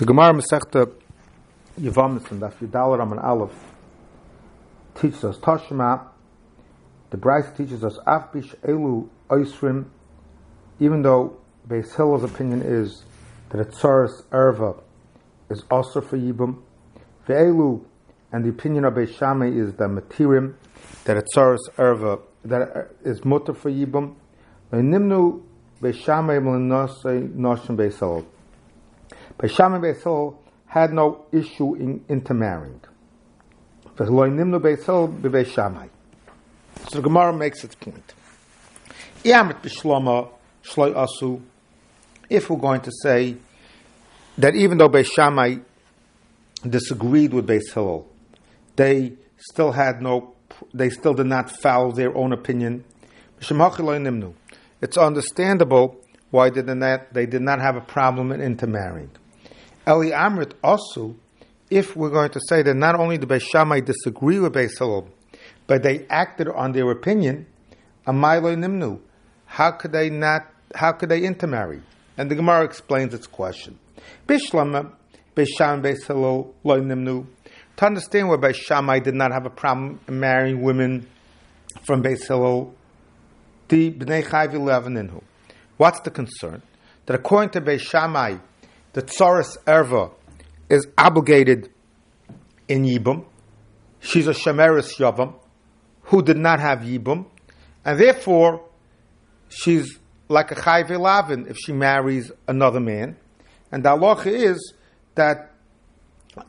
The Gemara Masechta Yavamis and Daf Yudalar Aman Aleph teaches us Tashma. The Braisa teaches us Afbish Elu Oisrim, even though Beis Hillel's opinion is that a Tsaris Erva is also for Yibum. Ve'elu, and the opinion of Beis Shammai is that Matirim, that a Tsaris Erva that is mutter for Yibum. Nimnu Beis Shammai Mlinose Noshim Beis Hillel. Beis Shammai Beis Hillel had no issue in intermarrying. So the Gemara makes its point. If we're going to say that even though Beis Shammai disagreed with Beis Hillel, they still had no, they still did not follow their own opinion. It's understandable why they did not, they did not have a problem in intermarrying. Eli Amrit also, if we're going to say that not only the Beis Shammai disagree with Beis Hillel, but they acted on their opinion, Amayloi Nimnu, how could they not, how could they intermarry? And the Gemara explains its question. Bishlama, Beis Shammai, Beis Nimnu, to understand why Beis Shammai did not have a problem marrying women from Beis Hillel, the Bnei Chayv 11 What's the concern? That according to Beis Shammai, the Tsaris Erva is obligated in Yibum. She's a Shemeris Yavam who did not have Yibum, and therefore she's like a Chayve Lavin if she marries another man. And the halacha is that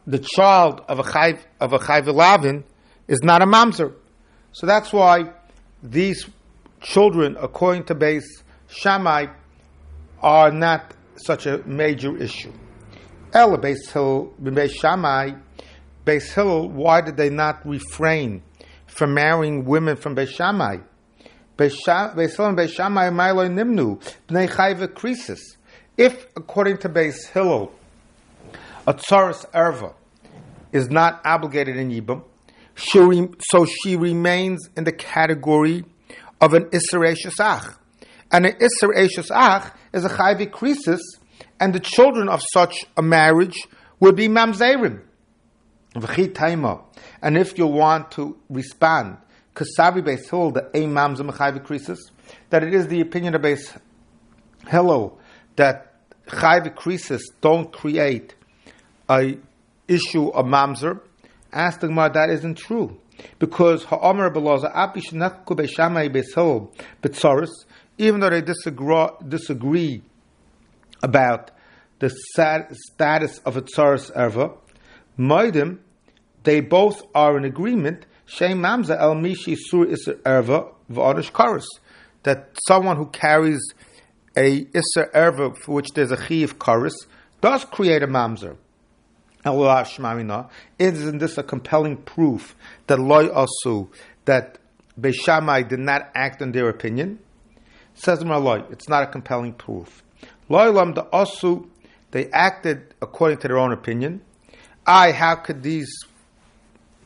the child of a Chayve, of a Chayve Lavin is not a Mamzer. So that's why these children, according to Beis Shammai, are not such a major issue. El Beis Hill, Beis Shammai, Beis Hill, why did they not refrain from marrying women from Beis Shammai? Beis Hill and Beis Shammai, Milo Nimnu, Bnei Chayva Krisis. If, according to Beis Hillel, a Tsaris Erva is not obligated in Yibam, so she remains in the category of an Isser Ach. And an Isser Ach is a Chayvi Krisis, and the children of such a marriage would be Mamzerim. And if you want to respond, Kasavi Beis Hill, the A Mamzim Chayvi Krisis, that it is the opinion of Beis Hillel that Chayvi Krisis don't create a issue of Mamzer, ask the Gemara that isn't true. Because Ha'omer Beloza Api Shenachku Beishamai Beis Hill Betzoris, even though they disagree, disagree about the status of a tsaris erva, Moedim, they both are in agreement. Shem mamza el mishi sur iser erva v'orish karis, that someone who carries a iser erva for which there's a chiv karis does create a mamzer. Isn't this a compelling proof that loy asu that Beishamai did not act on their opinion? Says Malloy, it's not a compelling proof. Loylam the Asu, they acted according to their own opinion. I, how could these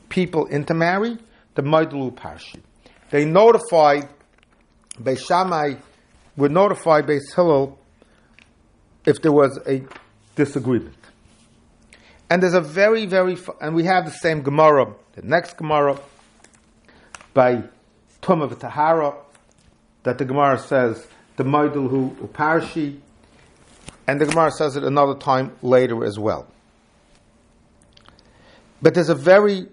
people intermarry? The Maidlu Parshi. They notified Beis Shammai, would notify Beis Hillel if there was a disagreement. And there's a very, very, and we have the same Gemara, the next Gemara by Tum of Tahara, that the Gemara says the Maidul who Parshi, and the Gemara says it another time later as well. But there's a very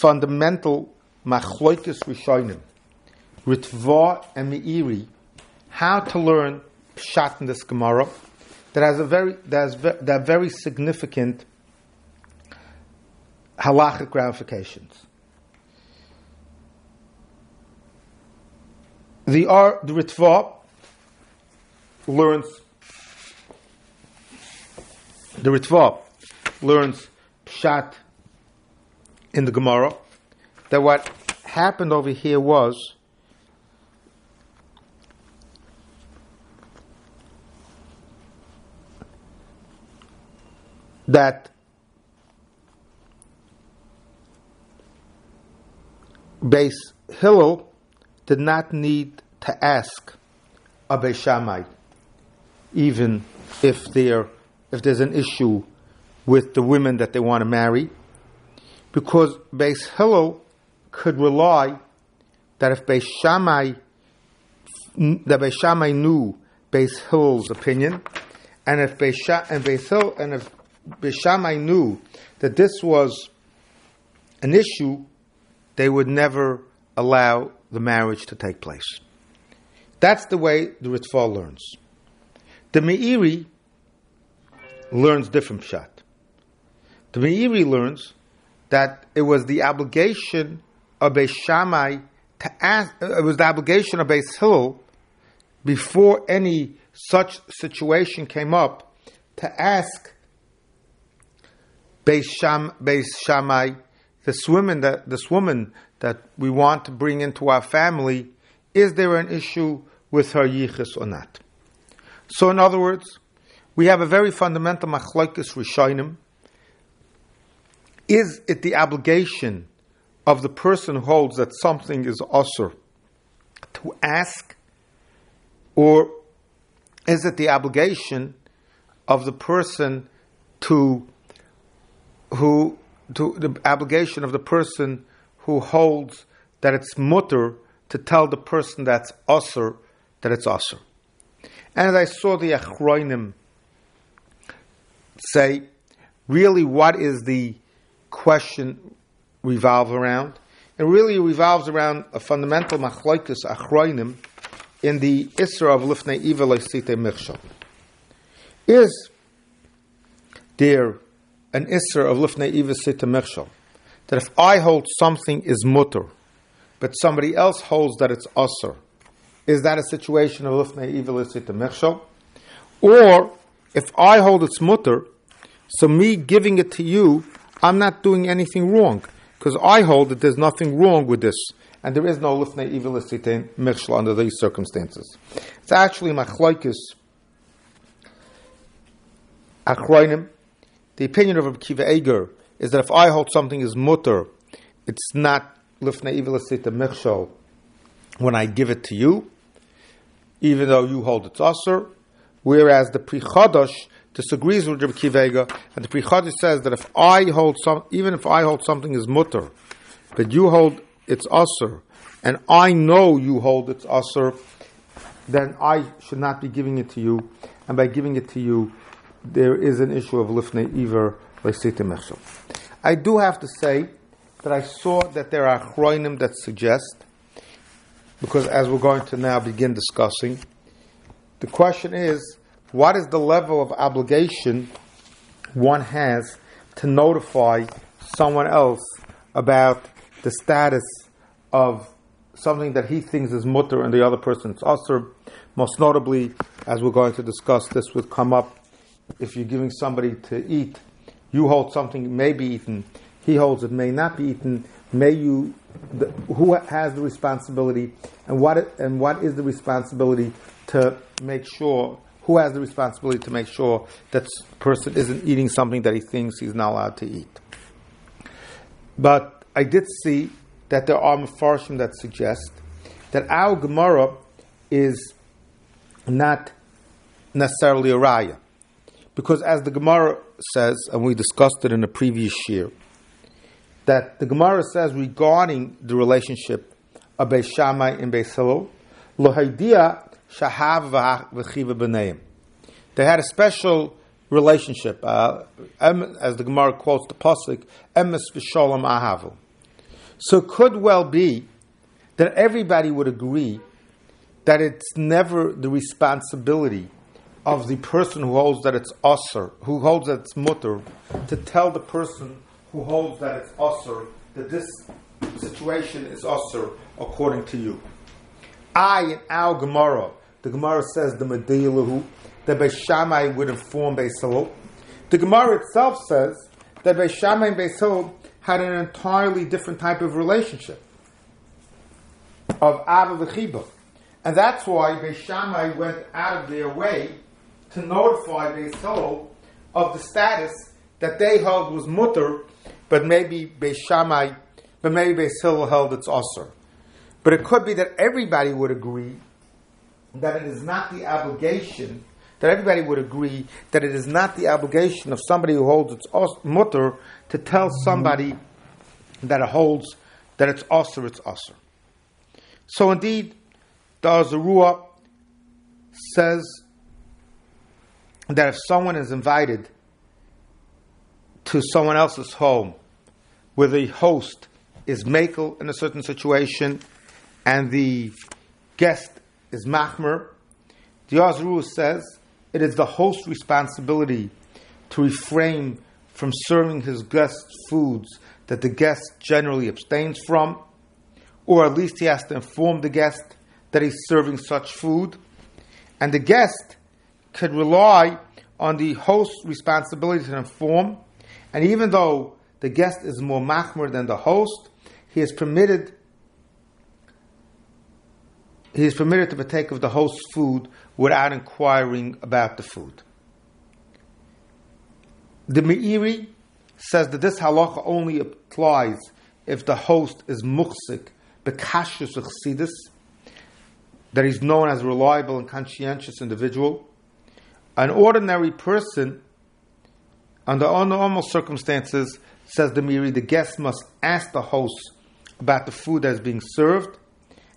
fundamental machloikis rishonim, ritva and meiri, how to learn pshat in this Gemara that has a very that has that very significant halachic ramifications. The Ar the Ritva learns the Ritva learns Pshat in the Gemara that what happened over here was that Beis Hillel did not need to ask a Shammai, even if their if there's an issue with the women that they want to marry, because Beis Hillel could rely that if Beis Shammai, that Beis Shammai knew Beis Hillel's opinion, and if Beis, and Beis Hillel, and if Beis Shammai knew that this was an issue, they would never allow the marriage to take place. That's the way the Ritva learns. The Meiri learns different pshat. The Meiri learns that it was the obligation of Beis Shammai to ask, uh, it was the obligation of Beis Hillel before any such situation came up to ask Beis, Sham, Beis Shammai, this woman that this woman that we want to bring into our family, is there an issue with her yichus or not? So, in other words, we have a very fundamental machlokes rishonim. Is it the obligation of the person who holds that something is usher to ask, or is it the obligation of the person to who to the obligation of the person who holds that it's mutter to tell the person that's usher that it's usher? And I saw the Achroinim say, really, what is the question revolve around? It really revolves around a fundamental machloikus achroinim in the Isra of Lifnei Iva Leisite Michshel. Is there an Isra of Lifnei Iva Sita Michshel that if I hold something is mutter, but somebody else holds that it's usr, is that a situation of Lifnei Iva Leisite Michshel? Or if I hold it's mutter, so me giving it to you, I'm not doing anything wrong because I hold that there's nothing wrong with this, and there is no lifnei evil mirshla under these circumstances. It's actually machloikis achroinim. The opinion of Kiva Eger is that if I hold something is mutter, it's not lifnei evil mirshal when I give it to you, even though you hold it's usher. Whereas the Pri Chodosh disagrees with Rabbi Kiva Eger, and the Pri Chodesh says that if I hold some, even if I hold something is mutter, but you hold it's usr, and I know you hold it's usr, then I should not be giving it to you, and by giving it to you, there is an issue of lifnei iver mechshel. I do have to say that I saw that there are chroinim that suggest, because as we're going to now begin discussing, the question is what is the level of obligation one has to notify someone else about the status of something that he thinks is mutter and the other person's usr. Most notably, as we're going to discuss, this would come up if you're giving somebody to eat. You hold something may be eaten, he holds it may not be eaten. May you, the, who has the responsibility, and what and what is the responsibility to make sure who has the responsibility to make sure that person isn't eating something that he thinks he's not allowed to eat? But I did see that there are mafarshim that suggest that our Gemara is not necessarily a raya. Because as the Gemara says, and we discussed it in a previous year, that the Gemara says regarding the relationship of Beis Shammai and Beis Hillel, v'chiva b'neim. They had a special relationship, uh, as the Gemara quotes the pasuk, "Emes v'sholem ahavu." So it could well be that everybody would agree that it's never the responsibility of the person who holds that it's usr, who holds that it's mutter, to tell the person who holds that it's usr that this situation is usr according to you. I in our Gemara the Gemara says the Medilahu, that Beis Shammai would inform Beis Hillel. The Gemara itself says that Beis Shammai and Beis Hillel had an entirely different type of relationship of Abba v'chiba. And that's why Beis Shammai went out of their way to notify Beis Hillel of the status that they held was mutter, but maybe Beis Shammai, but maybe Beis Hillel held it's usher. But it could be that everybody would agree that it is not the obligation that everybody would agree that it is not the obligation of somebody who holds its mutter to tell somebody that it holds that it's usr, it's usr. So indeed, the Ohr Zarua says that if someone is invited to someone else's home where the host is makel in a certain situation and the guest is machmer, the Ohr Zarua says it is the host's responsibility to refrain from serving his guest foods that the guest generally abstains from, or at least he has to inform the guest that he's serving such food. And the guest could rely on the host's responsibility to inform, and even though the guest is more machmer than the host, he is permitted he is permitted to partake of the host's food without inquiring about the food. The Meiri says that this halacha only applies if the host is muksik, bekashus chassidus, that he's known as a reliable and conscientious individual. An ordinary person, under normal circumstances, says the Meiri, the guest must ask the host about the food that is being served,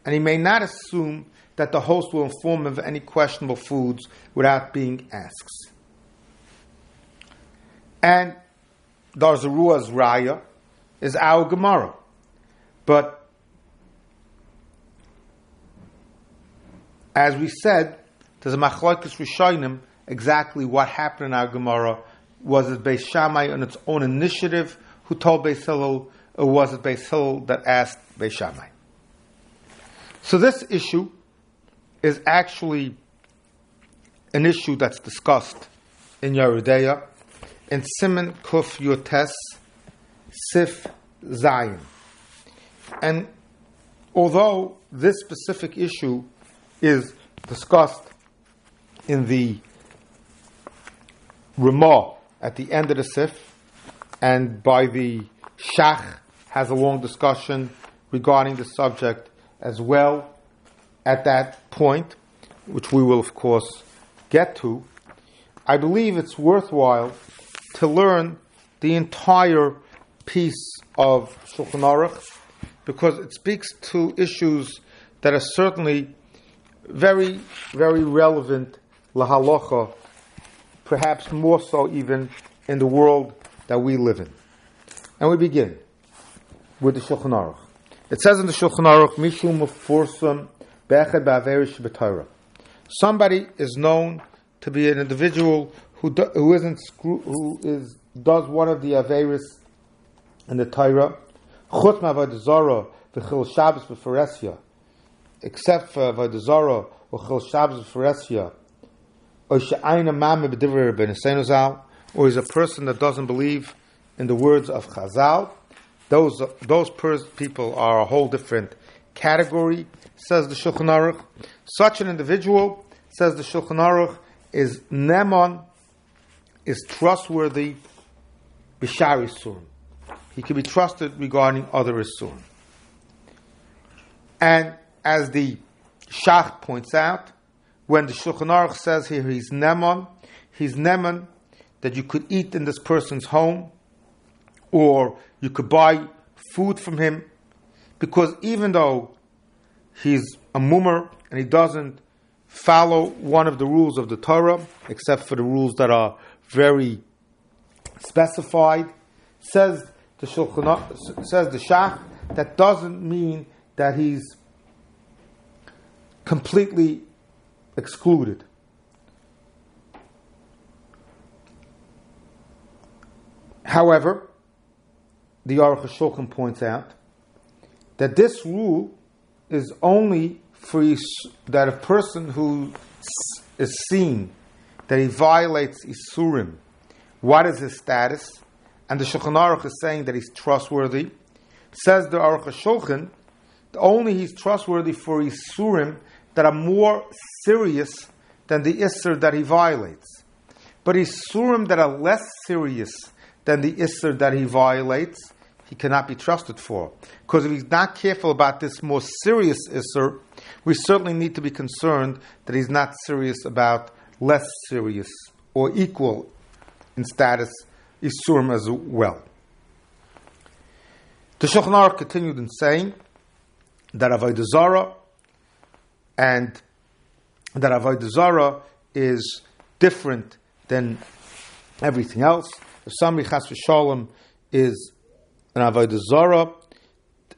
and he may not assume that the host will inform him of any questionable foods without being asked. And Darzarua's raya is our Gemara. But as we said, there's a machlokes rishonim exactly what happened in our Gemara. Was it Beis Shammai on its own initiative who told Beis Hillel, or was it Beis Hillel that asked Beis Shammai? So this issue is actually an issue that's discussed in Yoreh De'ah in Simon Kuf Yotes Sif Zion. And although this specific issue is discussed in the Ramah at the end of the Sif, and by the Shach has a long discussion regarding the subject as well at that point, which we will, of course, get to. I believe it's worthwhile to learn the entire piece of Shulchan Aruch because it speaks to issues that are certainly very, very relevant lahalacha, perhaps more so even in the world that we live in. And we begin with the Shulchan Aruch. It says in the Shulchan Aruch, Mishum Mufursum Bechad Ba'averish B'Torah. Somebody is known to be an individual who do, who isn't who is does one of the Averis in the Torah, Chutz Ma'avad Zara V'Chil Shabbos B'Foresya, except for Avodah Zara or Chil Shabbos B'Foresya, or is a person that doesn't believe in the words of Chazal, those those pers- people are a whole different category, says the Shulchan Aruch. Such an individual, says the Shulchan Aruch, is Nemon, is trustworthy, Bishar Isurim. He can be trusted regarding other Isurim. And as the Shach points out, when the Shulchan Aruch says here he's Nemon, he's Nemon that you could eat in this person's home, or you could buy food from him, because even though he's a mummer and he doesn't follow one of the rules of the Torah, except for the rules that are very specified, says the Shulchan, says the Shach, that doesn't mean that he's completely excluded. However, the Aruch HaShulchan points out that this rule is only for that a person who is seen that he violates Isurim, what is his status? And the Shulchan Aruch is saying that he's trustworthy. Says the Aruch HaShulchan, only he's trustworthy for Isurim that are more serious than the Isser that he violates. But Isurim that are less serious than the Isser that he violates, he cannot be trusted for. Because if he's not careful about this more serious Isser, we certainly need to be concerned that he's not serious about less serious or equal in status Isurim as well. The Shulchan continued in saying that Avodah Zarah and that Avodah Zarah is different than everything else. If somebody Chas Shalom is an Avodah Zarah,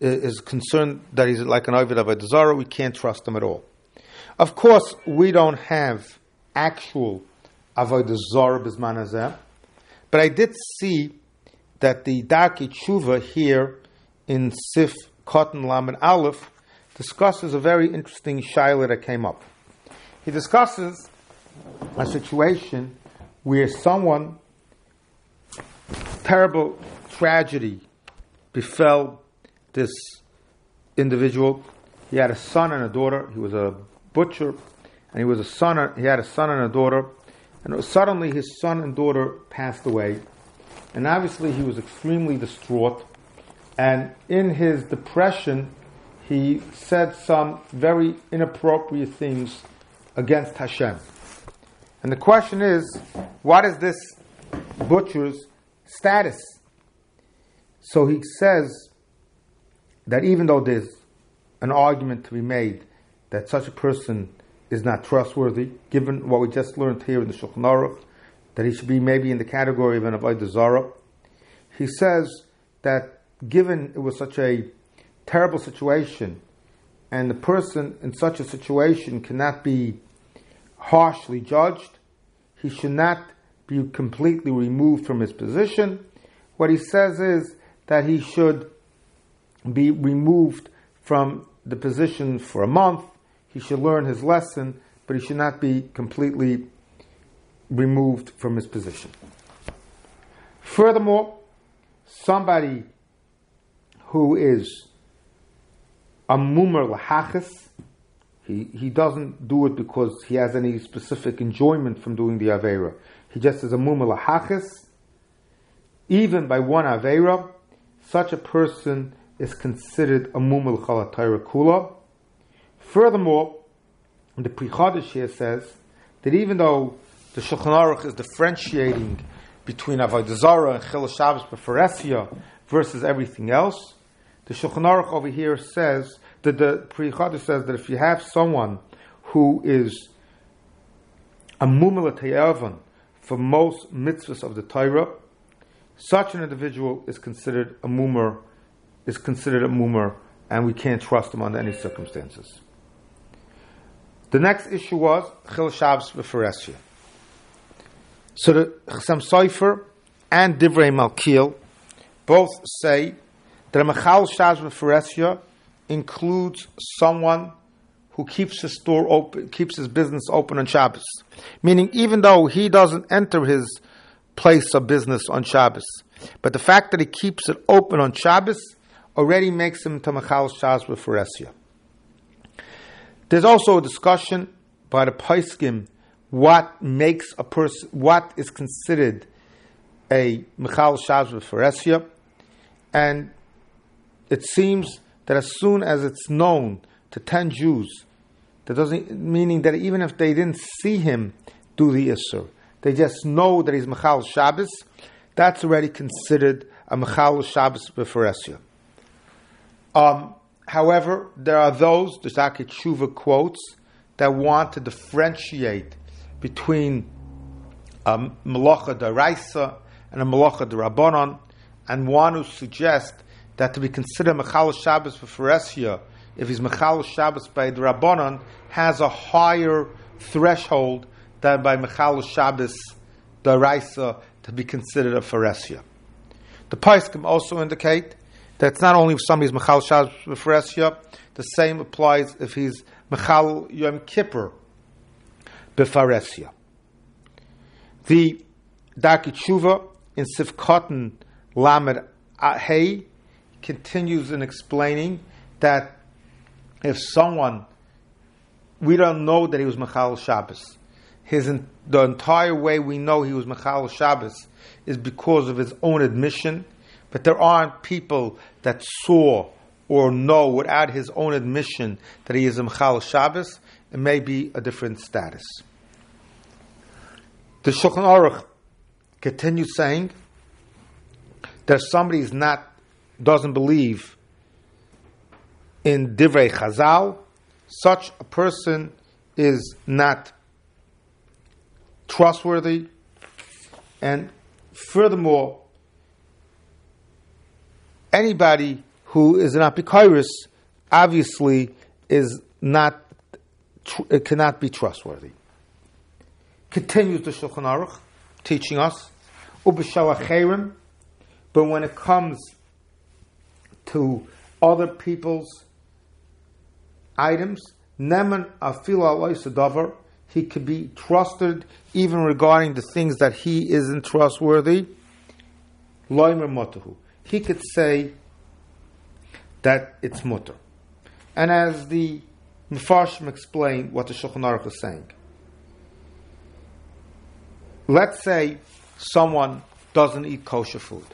uh, is concerned that he's like an Avodah Zarah, we can't trust him at all. Of course, we don't have actual Avodah Zarah Bisman Hazeh, but I did see that the Darkei Tshuva here in Sif Katan Lamed Aleph discusses a very interesting shaila that came up. He discusses a situation where someone, terrible tragedy befell this individual. He had a son and a daughter. He was a butcher, and he was a son. He had a son and a daughter, and suddenly his son and daughter passed away, and obviously he was extremely distraught. And in his depression, he said some very inappropriate things against Hashem. And the question is, what is this butcher's status? So he says that even though there's an argument to be made that such a person is not trustworthy, given what we just learned here in the Shulchan Aruch, that he should be maybe in the category of an Avodah Zarah, he says that given it was such a terrible situation, and the person in such a situation cannot be harshly judged, he should not be completely removed from his position. What he says is that he should be removed from the position for a month. He should learn his lesson, but he should not be completely removed from his position. Furthermore, somebody who is a mumar lahachis, he, he doesn't do it because he has any specific enjoyment from doing the Avera. He just is a mumar lahachis. Even by one Avera, such a person is considered a mumul chalatayra kula. Furthermore, the prichadashi here says that even though the Shulchan Aruch is differentiating between Avodah Zarah and Chil Shabbos Beferesia versus everything else, the Shulchan over here says that the Pri Chadash says that if you have someone who is a mumul for most mitzvahs of the Torah, such an individual is considered a mumer, is considered a mumer, and we can't trust him under any circumstances. The next issue was Chil Shabbos v'Feresia. So the Chassam Sofer and Divrei Malkiel both say that a Mechal Shabbos v'Feresia includes someone who keeps his store open, keeps his business open on Shabbos. Meaning, even though he doesn't enter his place of business on Shabbos. But the fact that he keeps it open on Shabbos already makes him Tamachal Shabbos with Pharesia. There's also a discussion by the Paiskim what makes a person, what is considered a Michal with Pharesia. And it seems that as soon as it's known to 10 Jews, that doesn't, meaning that even if they didn't see him do the Isser, they just know that he's Mechal Shabbos, that's already considered a Mechal Shabbos B'Feresia. Um, however, there are those, the Darkei Tshuva quotes, that want to differentiate between a Melacha Daraisa and a Melacha Darabonon, and want to suggest that to be considered Mechal Shabbos B'Feresia, if he's Mechal Shabbos by Darabonon, has a higher threshold than by Mechal Shabbos, the Raisa, to be considered a Pharesia. The Paiskim also indicate that it's not only if somebody's Mechal Shabbos Pharesia, the same applies if he's Mechal Yom Kippur Befaresia. The Darkei Tshuva in Sifkotten Lamed Hey continues in explaining that if someone, we don't know that he was Mechal Shabbos, his the entire way we know he was Mechal Shabbos is because of his own admission, but there aren't people that saw or know without his own admission that he is a Mechal Shabbos. It may be a different status. The Shulchan Aruch continues saying that if somebody is not doesn't believe in divrei Chazal, such a person is not trustworthy, and furthermore, anybody who is an apikoris obviously is not it cannot be trustworthy. Continues the Shulchan Aruch teaching us, but when it comes to other people's items, neman afil he could be trusted even regarding the things that he isn't trustworthy. He could say that it's mutter. And as the Mefarshim explain what the Shulchan Aruch is saying. Let's say someone doesn't eat kosher food.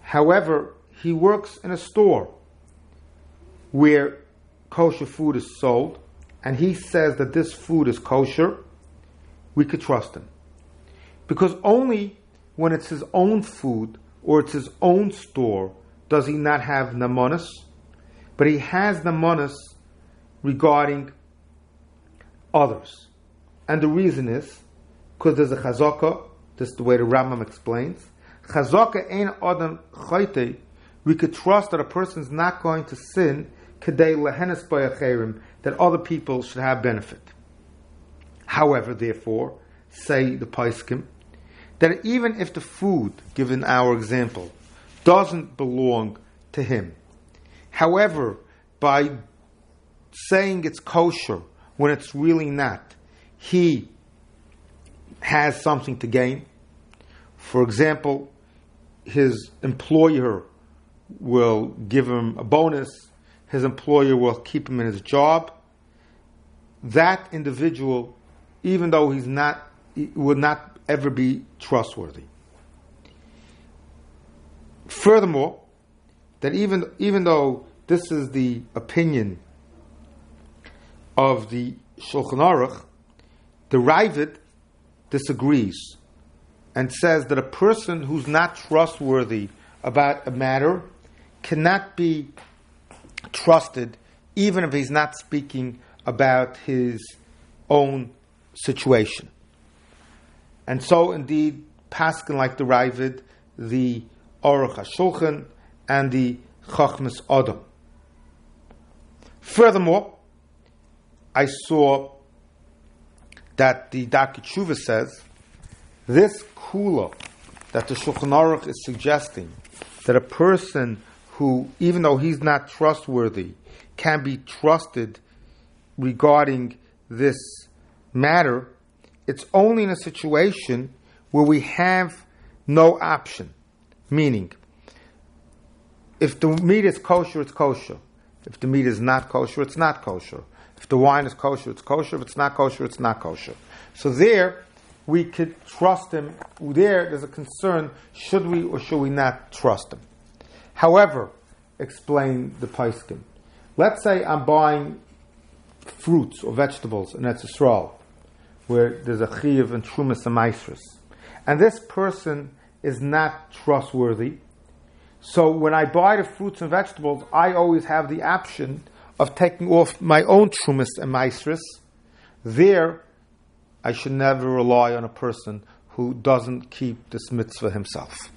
However, he works in a store where kosher food is sold, and he says that this food is kosher, we could trust him. Because only when it's his own food or it's his own store does he not have namonis, but he has namonis regarding others. And the reason is because there's a chazaka, this is the way the Rambam explains. Chazaka ain't adam chayte. We could trust that a person is not going to sin that other people should have benefit. However, therefore, say the Paiskim, that even if the food, given our example, doesn't belong to him, however, by saying it's kosher when it's really not, he has something to gain. For example, his employer will give him a bonus, his employer will keep him in his job. That individual, even though he's not, will not ever be trustworthy. Furthermore, that even, even though this is the opinion of the Shulchan Aruch, the Raavad disagrees and says that a person who's not trustworthy about a matter cannot be trusted even if he's not speaking about his own situation. And so, indeed, Paskin like the Raavad, the Aruch HaShulchan, and the Chachmas Adam. Furthermore, I saw that the Darkei Teshuva says this kula that the Shulchan Aruch is suggesting that a person who, even though he's not trustworthy, can be trusted regarding this matter, it's only in a situation where we have no option. Meaning, if the meat is kosher, it's kosher. If the meat is not kosher, it's not kosher. If the wine is kosher, it's kosher. If it's not kosher, it's not kosher. So there, we could trust him. There, there's a concern: should we or should we not trust him? However, explain the Paiskim. Let's say I'm buying fruits or vegetables in Eretz Yisrael, where there's a chiv and trumas and and this person is not trustworthy. So when I buy the fruits and vegetables, I always have the option of taking off my own trumas and maestris, there I should never rely on a person who doesn't keep this mitzvah himself.